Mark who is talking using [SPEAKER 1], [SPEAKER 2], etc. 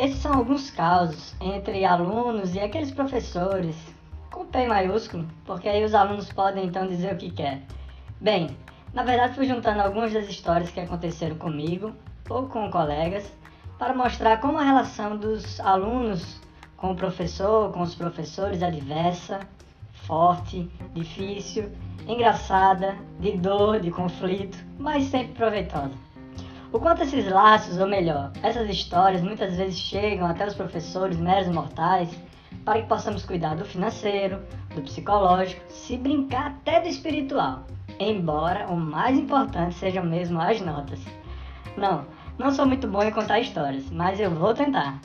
[SPEAKER 1] Esses são alguns casos entre alunos e aqueles professores, com P maiúsculo, porque aí os alunos podem então dizer o que quer. Bem, na verdade fui juntando algumas das histórias que aconteceram comigo ou com colegas para mostrar como a relação dos alunos com o professor, com os professores é diversa, forte, difícil, engraçada, de dor, de conflito, mas sempre proveitosa. O quanto esses laços, ou melhor, essas histórias muitas vezes chegam até os professores meros mortais para que possamos cuidar do financeiro, do psicológico, se brincar até do espiritual, embora o mais importante sejam mesmo as notas. Não, não sou muito bom em contar histórias, mas eu vou tentar.